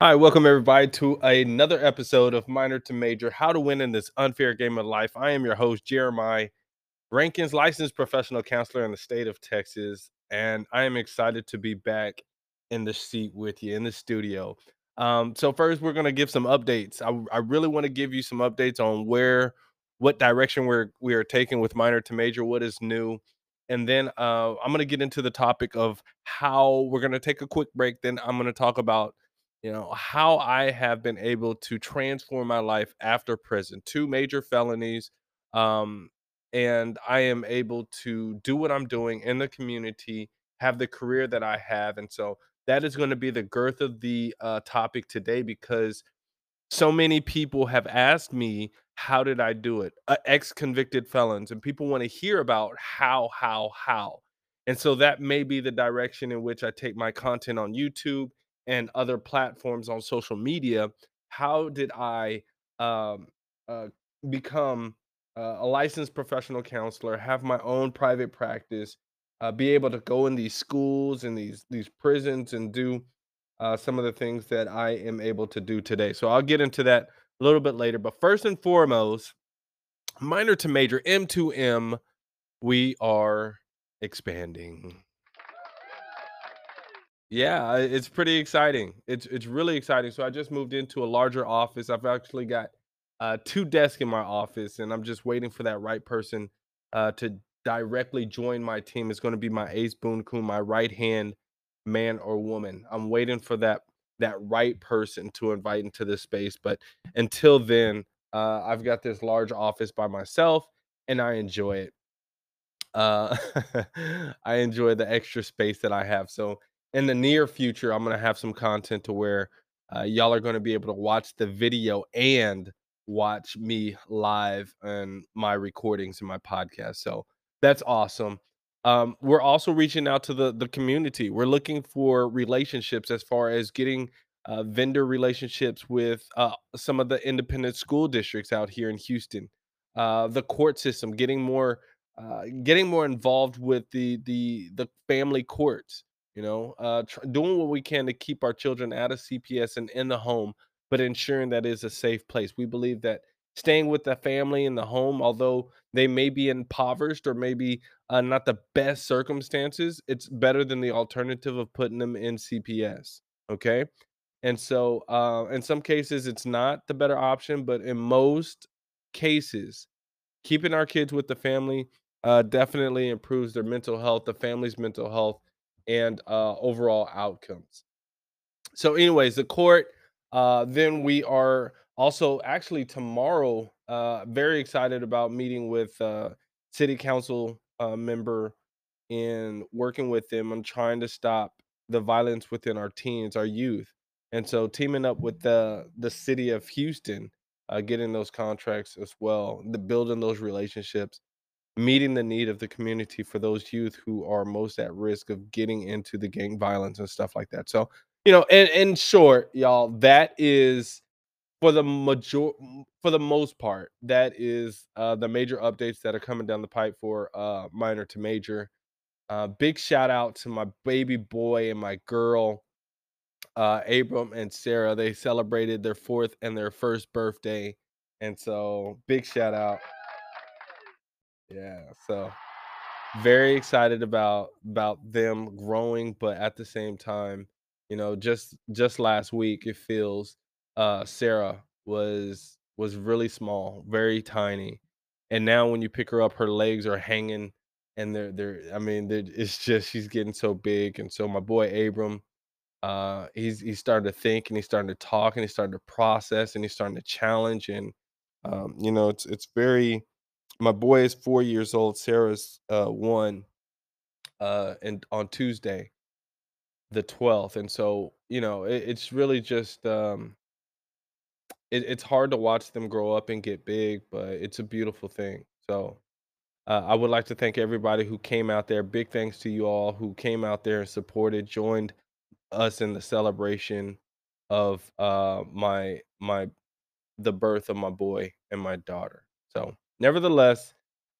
Hi, welcome everybody to another episode of Minor to Major How to Win in This Unfair Game of Life. I am your host, Jeremiah Rankins, licensed professional counselor in the state of Texas, and I am excited to be back in the seat with you in the studio. Um, so, first, we're going to give some updates. I, I really want to give you some updates on where, what direction we're we are taking with Minor to Major, what is new. And then uh, I'm going to get into the topic of how we're going to take a quick break. Then I'm going to talk about you know how i have been able to transform my life after prison two major felonies um and i am able to do what i'm doing in the community have the career that i have and so that is going to be the girth of the uh, topic today because so many people have asked me how did i do it? Uh, ex-convicted felons and people want to hear about how how how and so that may be the direction in which i take my content on youtube and other platforms on social media how did i um, uh, become uh, a licensed professional counselor have my own private practice uh, be able to go in these schools and these these prisons and do uh, some of the things that I am able to do today. So I'll get into that a little bit later. But first and foremost, minor to major M2M, we are expanding. Yeah, it's pretty exciting. It's it's really exciting. So I just moved into a larger office. I've actually got uh, two desks in my office, and I'm just waiting for that right person uh, to directly join my team. It's going to be my ace boon coon, my right hand man or woman. I'm waiting for that that right person to invite into this space. But until then, uh, I've got this large office by myself, and I enjoy it. Uh, I enjoy the extra space that I have. So in the near future, I'm gonna have some content to where uh, y'all are gonna be able to watch the video and watch me live and my recordings and my podcast. So that's awesome. Um, we're also reaching out to the the community. We're looking for relationships as far as getting uh, vendor relationships with uh, some of the independent school districts out here in Houston. Uh, the court system, getting more uh, getting more involved with the the the family courts you know uh tr- doing what we can to keep our children out of cps and in the home but ensuring that is a safe place. We believe that staying with the family in the home although they may be impoverished or maybe uh, not the best circumstances it's better than the alternative of putting them in cps okay? And so uh in some cases it's not the better option but in most cases keeping our kids with the family uh, definitely improves their mental health, the family's mental health, and uh, overall outcomes. So, anyways, the court. Uh, then we are also actually tomorrow. Uh, very excited about meeting with uh, city council uh, member and working with them on trying to stop the violence within our teens, our youth, and so teaming up with the the city of Houston, uh, getting those contracts as well, the building those relationships meeting the need of the community for those youth who are most at risk of getting into the gang violence and stuff like that. So, you know, in, short, y'all, that is for the major for the most part, that is uh the major updates that are coming down the pipe for uh minor to major. Uh big shout out to my baby boy and my girl, uh Abram and Sarah. They celebrated their fourth and their first birthday. And so big shout out. Yeah. So very excited about about them growing but at the same time you know just just last week it feels uh sarah was was really small very tiny and now when you pick her up her legs are hanging and they're they're i mean they're, it's just she's getting so big and so my boy abram uh he's he's starting to think and he's starting to talk and he's starting to process and he's starting to challenge and um you know it's it's very my boy is four years old sarah's uh one uh and on Tuesday, the 12th. And so, you know, it, it's really just um it, it's hard to watch them grow up and get big, but it's a beautiful thing. So uh, I would like to thank everybody who came out there. Big thanks to you all who came out there and supported, joined us in the celebration of uh my my the birth of my boy and my daughter. So nevertheless,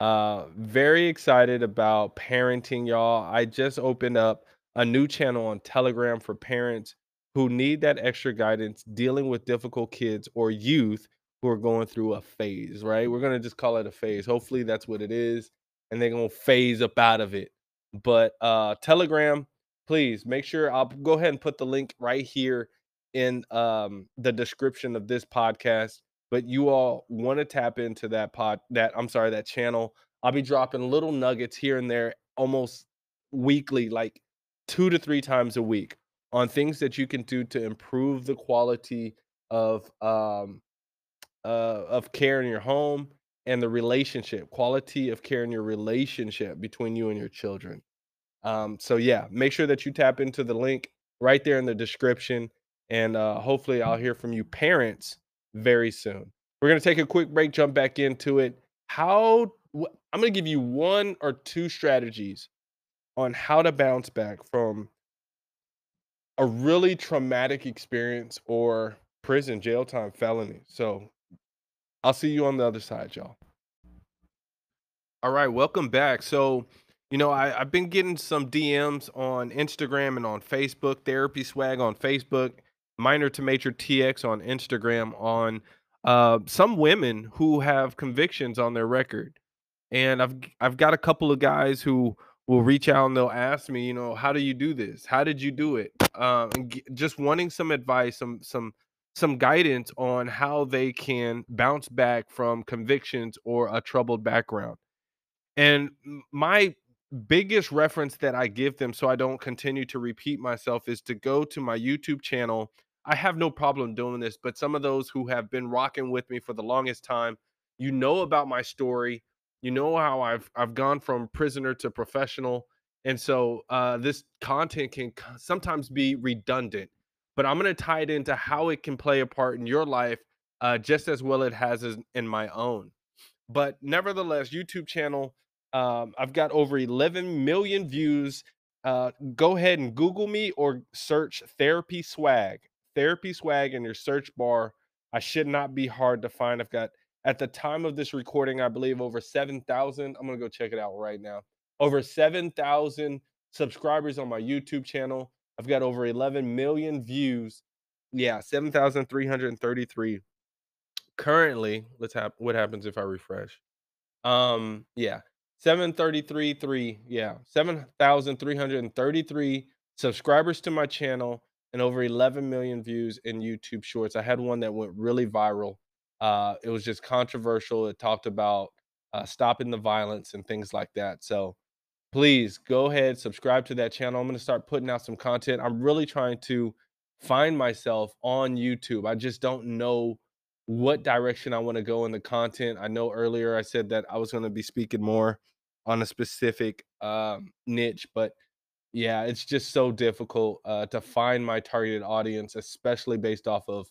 uh very excited about parenting, y'all. I just opened up a new channel on Telegram for parents who need that extra guidance dealing with difficult kids or youth who are going through a phase, right? We're gonna just call it a phase. Hopefully that's what it is, and they're gonna phase up out of it. But uh Telegram, please make sure I'll go ahead and put the link right here in um the description of this podcast. But you all want to tap into that pod that I'm sorry, that channel. I'll be dropping little nuggets here and there almost weekly, like two to three times a week on things that you can do to improve the quality of um uh of care in your home and the relationship quality of care in your relationship between you and your children um so yeah make sure that you tap into the link right there in the description and uh hopefully i'll hear from you parents very soon we're going to take a quick break jump back into it how i'm going to give you one or two strategies on how to bounce back from a really traumatic experience or prison, jail time, felony. So I'll see you on the other side, y'all. All right, welcome back. So, you know, I, I've been getting some DMs on Instagram and on Facebook, Therapy Swag on Facebook, Minor to Major TX on Instagram, on uh, some women who have convictions on their record. And I've I've got a couple of guys who will reach out and they'll ask me, you know, how do you do this? How did you do it? Um, and g- just wanting some advice, some some some guidance on how they can bounce back from convictions or a troubled background. And my biggest reference that I give them so I don't continue to repeat myself is to go to my YouTube channel. I have no problem doing this, but some of those who have been rocking with me for the longest time, you know about my story. You know how I've I've gone from prisoner to professional. And so uh, this content can sometimes be redundant, but I'm going to tie it into how it can play a part in your life uh, just as well it has in my own. But nevertheless, YouTube channel, um, I've got over 11 million views. Uh, go ahead and Google me or search Therapy Swag. Therapy Swag in your search bar. I should not be hard to find. I've got at the time of this recording, I believe over 7,000. I'm gonna go check it out right now. Over 7,000 subscribers on my YouTube channel. I've got over 11 million views. Yeah, 7,333 currently. Let's have what happens if I refresh. Um, yeah, 733, three, yeah, 7,333 subscribers to my channel and over 11 million views in YouTube Shorts. I had one that went really viral. Uh, it was just controversial. It talked about uh, stopping the violence and things like that. So please go ahead, subscribe to that channel. I'm going to start putting out some content. I'm really trying to find myself on YouTube. I just don't know what direction I want to go in the content. I know earlier I said that I was going to be speaking more on a specific um, niche, but yeah, it's just so difficult uh, to find my targeted audience, especially based off of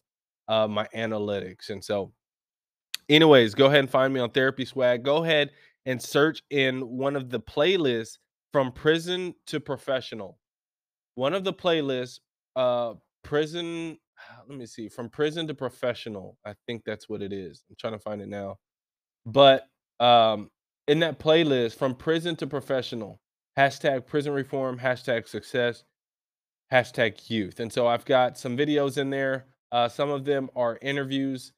uh, my analytics. And so, anyways, go ahead and find me on Therapy Swag. Go ahead and search in one of the playlists from prison to professional. One of the playlists, uh, prison. Let me see, from prison to professional. I think that's what it is. I'm trying to find it now. But um, in that playlist, from prison to professional, hashtag prison reform, hashtag success, hashtag youth. And so I've got some videos in there. Uh, some of them are interviews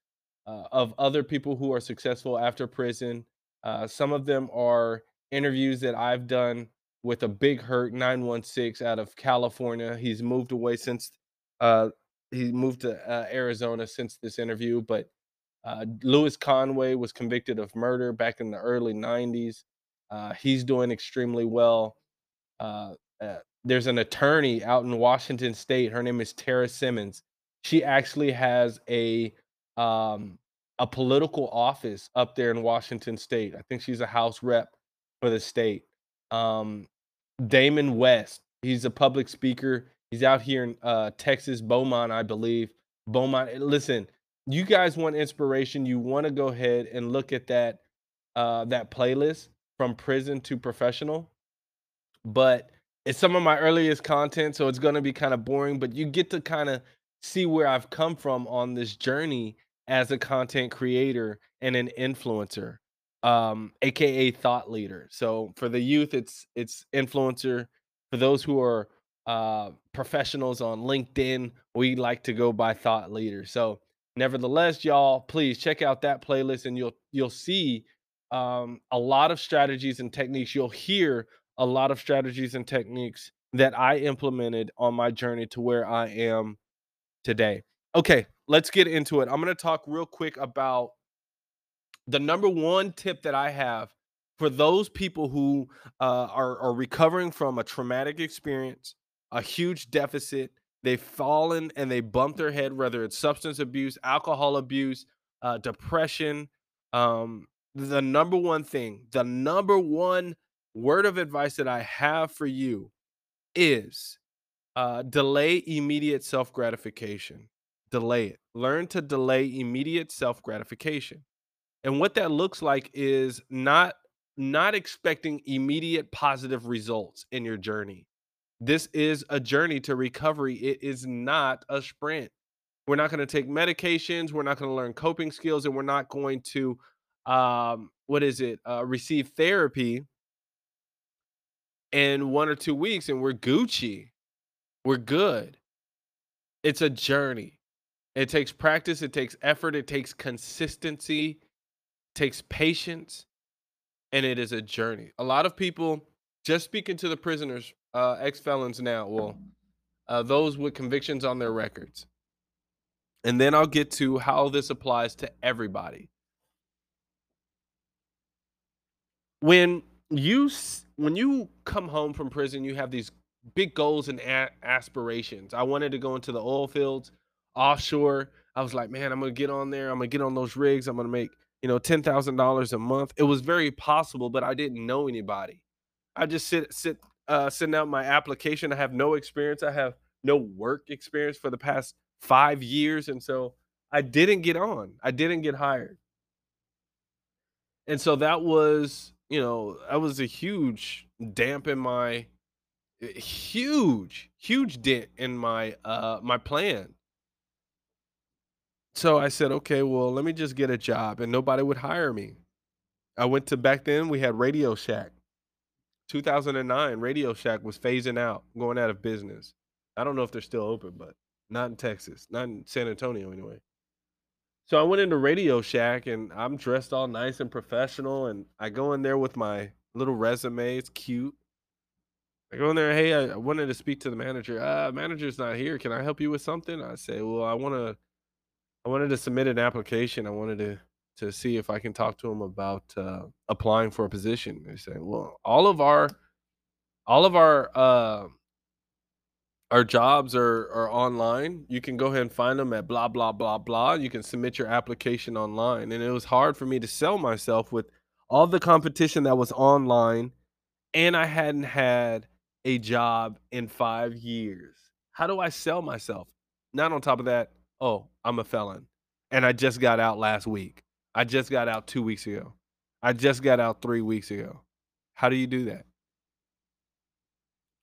uh, of other people who are successful after prison. Uh, some of them are interviews that I've done with a big hurt 916 out of California. He's moved away since uh, he moved to uh, Arizona since this interview, but uh, Louis Conway was convicted of murder back in the early 90s. Uh, he's doing extremely well. Uh, uh, there's an attorney out in Washington State. Her name is Tarra Simmons. She actually has a um, a political office up there in Washington State. I think she's a House rep for the state. Um, Damon West. He's a public speaker. He's out here in uh, Texas, Beaumont, I believe. Beaumont. eh, Listen, you guys want inspiration? You want to go ahead and look at that uh, that playlist from prison to professional but it's some of my earliest content, so it's gonna be kind of boring, but you get to kind of see where I've come from on this journey as a content creator and an influencer, um, aka thought leader. So for the youth, it's it's influencer. For those who are uh, professionals on LinkedIn. We like to go by thought leader. So, nevertheless, y'all, please check out that playlist, and you'll you'll see um, a lot of strategies and techniques. You'll hear a lot of strategies and techniques that I implemented on my journey to where I am today. Okay, let's get into it. I'm going to talk real quick about the number one tip that I have for those people who uh, are, are recovering from a traumatic experience, a huge deficit. They've fallen and they bumped their head, whether it's substance abuse, alcohol abuse, uh, depression. Um, the number one thing, the number one word of advice that I have for you is uh, delay immediate self gratification. Delay it. Learn to delay immediate self gratification. And what that looks like is not not expecting immediate positive results in your journey. This is a journey to recovery. It is not a sprint. We're not going to take medications. We're not going to learn coping skills, and we're not going to, um, what is it, uh, receive therapy in one or two weeks, and we're Gucci. We're good. It's a journey. It takes practice. It takes effort. It takes consistency. It takes patience and it is a journey. A lot of people, just speaking to the prisoners, uh, ex felons now, well, uh, those with convictions on their records. And then I'll get to how this applies to everybody. When you when you come home from prison, you have these big goals and a- aspirations. I wanted to go into the oil fields, offshore. I was like, man, I'm gonna get on there. I'm gonna get on those rigs. I'm gonna make you know, ten thousand dollars a month. It was very possible, but I didn't know anybody. I just sit sit uh send out my application. I have no experience. I have no work experience for the past five years. And so I didn't get on. I didn't get hired. And so that was, you know, that was a huge damp in my eh, huge, huge dent in my uh my plan so I said, okay, well, let me just get a job. And nobody would hire me. I went to back then, we had Radio Shack. 2009, Radio Shack was phasing out, going out of business. I don't know if they're still open, but not in Texas, not in San Antonio anyway. So I went into Radio Shack and I'm dressed all nice and professional. And I go in there with my little resume. It's cute. I go in there, hey, I wanted to speak to the manager. Uh, manager's not here. Can I help you with something? I say, well, I want to I wanted to submit an application. I wanted to to see if I can talk to him about uh, applying for a position. They say, well, all of our all of our uh, our jobs are are online. You can go ahead and find them at blah blah blah blah. You can submit your application online, and it was hard for me to sell myself with all the competition that was online, and I hadn't had a job in five years. How do I sell myself? Not on top of that, oh, I'm a felon. And I just got out last week. I just got out two weeks ago. I just got out three weeks ago. How do you do that?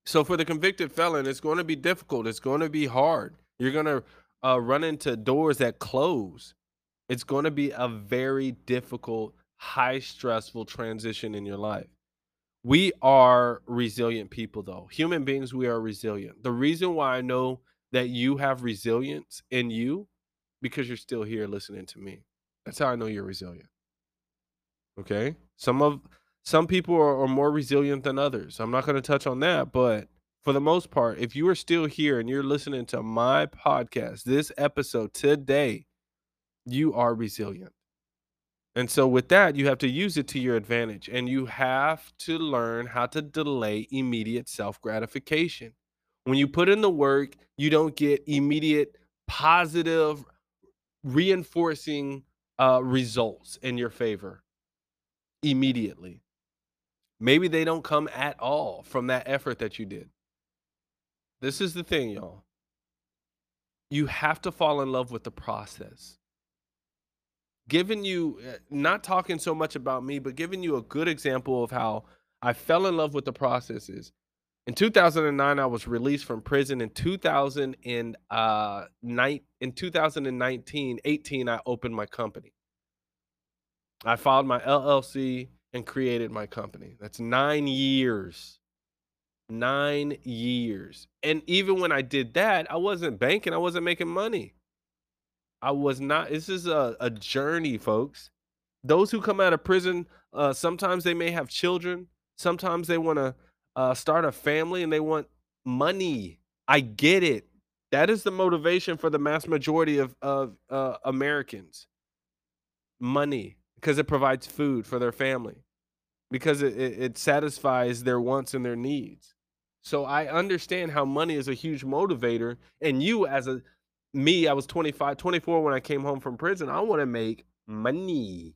So for the convicted felon, it's going to be difficult. It's going to be hard. You're going to uh, run into doors that close. It's going to be a very difficult, high stressful transition in your life. We are resilient people, though. Human beings, we are resilient. The reason why I know that you have resilience in you because you're still here listening to me. That's how I know you're resilient. Okay? Some of some people are, are more resilient than others. I'm not going to touch on that, but for the most part, if you are still here and you're listening to my podcast, this episode today, you are resilient. And so, with that, you have to use it to your advantage and you have to learn how to delay immediate self gratification. When you put in the work, you don't get immediate positive reinforcing uh, results in your favor immediately. Maybe they don't come at all from that effort that you did. This is the thing, y'all. You have to fall in love with the process. Giving you, eh, not talking so much about me, but giving you a good example of how I fell in love with the processes. in 2009, I was released from prison. In 2009, uh, in 2019, 18, I opened my company. I filed my LLC and created my company. That's nine years. 9 years. And even when I did that, I wasn't banking, I wasn't making money. I was not this is a a journey, folks. Those who come out of prison, uh, sometimes they may have children, sometimes they wanna, uh, start a family and they want money. I get it. That is the motivation for the mass majority of of, uh, Americans. Money, because it provides food for their family, because it it it satisfies their wants and their needs. So I understand how money is a huge motivator, and you as a me, I was 25, 24 when I came home from prison. I wanna make money.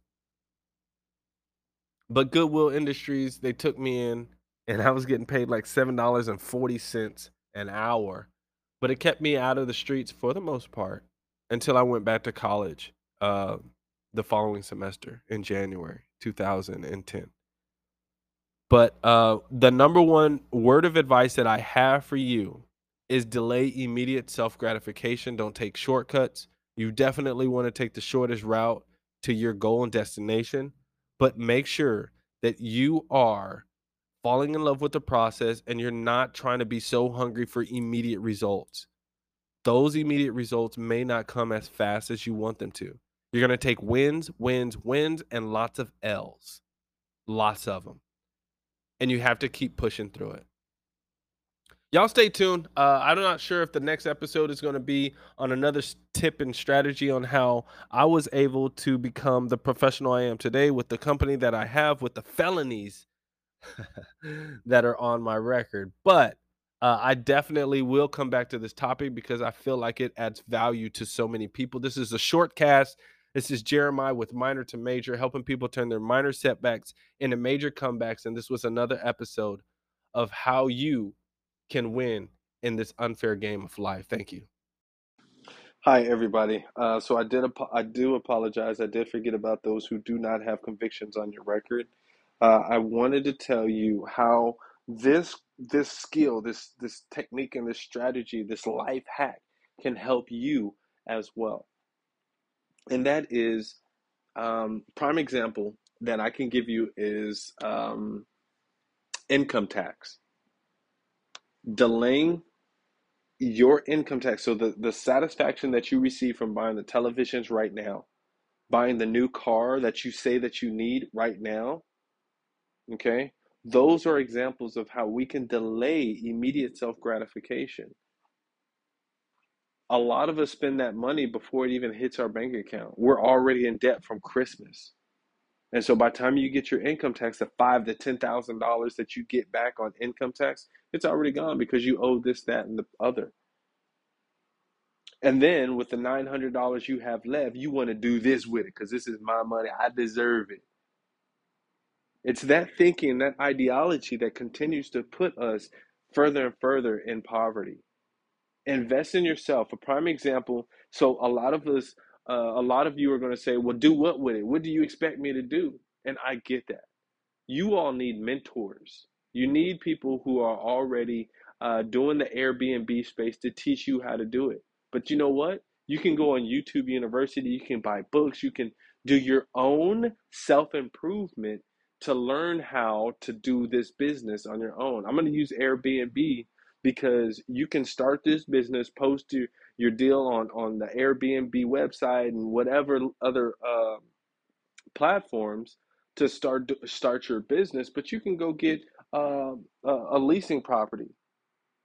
But Goodwill Industries, they took me in, and I was getting paid like $7.40 an hour, but it kept me out of the streets for the most part until I went back to college, uh, the following semester in January 2010. But, uh, the number 1 word of advice that I have for you is delay immediate self-gratification, don't take shortcuts. You definitely wanna take the shortest route to your goal and destination, but make sure that you are falling in love with the process and you're not trying to be so hungry for immediate results. Those immediate results may not come as fast as you want them to. You're gonna take wins, wins, wins, and lots of L's. Lots of them. And you have to keep pushing through it. Y'all stay tuned. Uh, I'm not sure if the next episode is going to be on another tip and strategy on how I was able to become the professional I am today with the company that I have, with the felonies that are on my record. But uh, I definitely will come back to this topic because I feel like it adds value to so many people. This is a short cast. This is Jeremiah with Minor to Major, helping people turn their minor setbacks into major comebacks. And this was another episode of how you can win in this unfair game of life. Thank you. Hi, everybody. Uh, so I did. I do apologize. I did forget about those who do not have convictions on your record. Uh, I wanted to tell you how this this skill, this this technique, and this strategy, this life hack can help you as well. And that is um, prime example that I can give you is um, income tax. Delaying your income tax. So the the satisfaction that you receive from buying the televisions right now buying the new car that you say that you need right now, okay? Those are examples of how we can delay immediate self gratification. A lot of us spend that money before it even hits our bank account. We're already in debt from Christmas. And so by the time you get your income tax, the five to ten thousand dollars that you get back on income tax, it's already gone because you owe this, that, and the other. And then with the nine hundred dollars you have left, you want to do this with it because this is my money. I deserve it. It's that thinking, that ideology that continues to put us further and further in poverty. Invest in yourself. A prime example. So a lot of us, uh, a lot of you are going to say, "Well, do what with it? What do you expect me to do?" And I get that. You all need mentors. You need people who are already uh, doing the Airbnb space to teach you how to do it. But you know what? You can go on YouTube University. You can buy books. You can do your own self improvement to learn how to do this business on your own. I'm going to use Airbnb because you can start this business, post your, your deal on, on the Airbnb website and whatever other uh, platforms to start start your business. But you can go get uh, a, leasing property.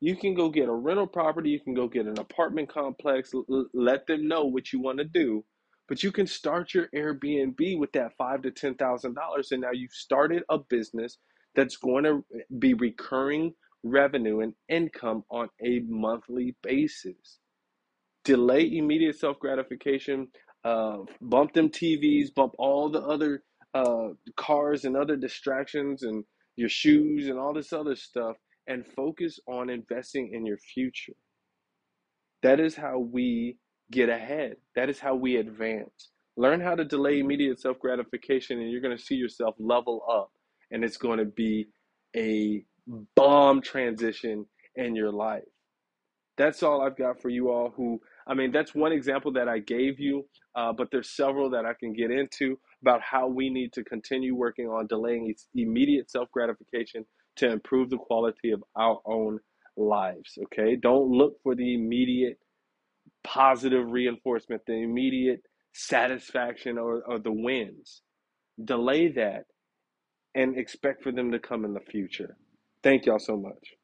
You can go get a rental property. You can go get an apartment complex. L- let them know what you want to do. But you can start your Airbnb with that five to ten thousand dollars, and now you've started a business that's going to be recurring revenue and income on a monthly basis. Delay immediate self gratification. Uh, bump them TVs. Bump all the other uh, cars and other distractions and your shoes and all this other stuff, and focus on investing in your future. That is how we get ahead. That is how we advance. Learn how to delay immediate self gratification, and you're going to see yourself level up, and it's going to be a bomb transition in your life. That's all I've got for you all who, I mean, that's one example that I gave you, uh, but there's several that I can get into about how we need to continue working on delaying immediate self gratification to improve the quality of our own lives. Okay, don't look for the immediate positive reinforcement, the immediate satisfaction or, or the wins. Delay that and expect for them to come in the future. Thank y'all so much.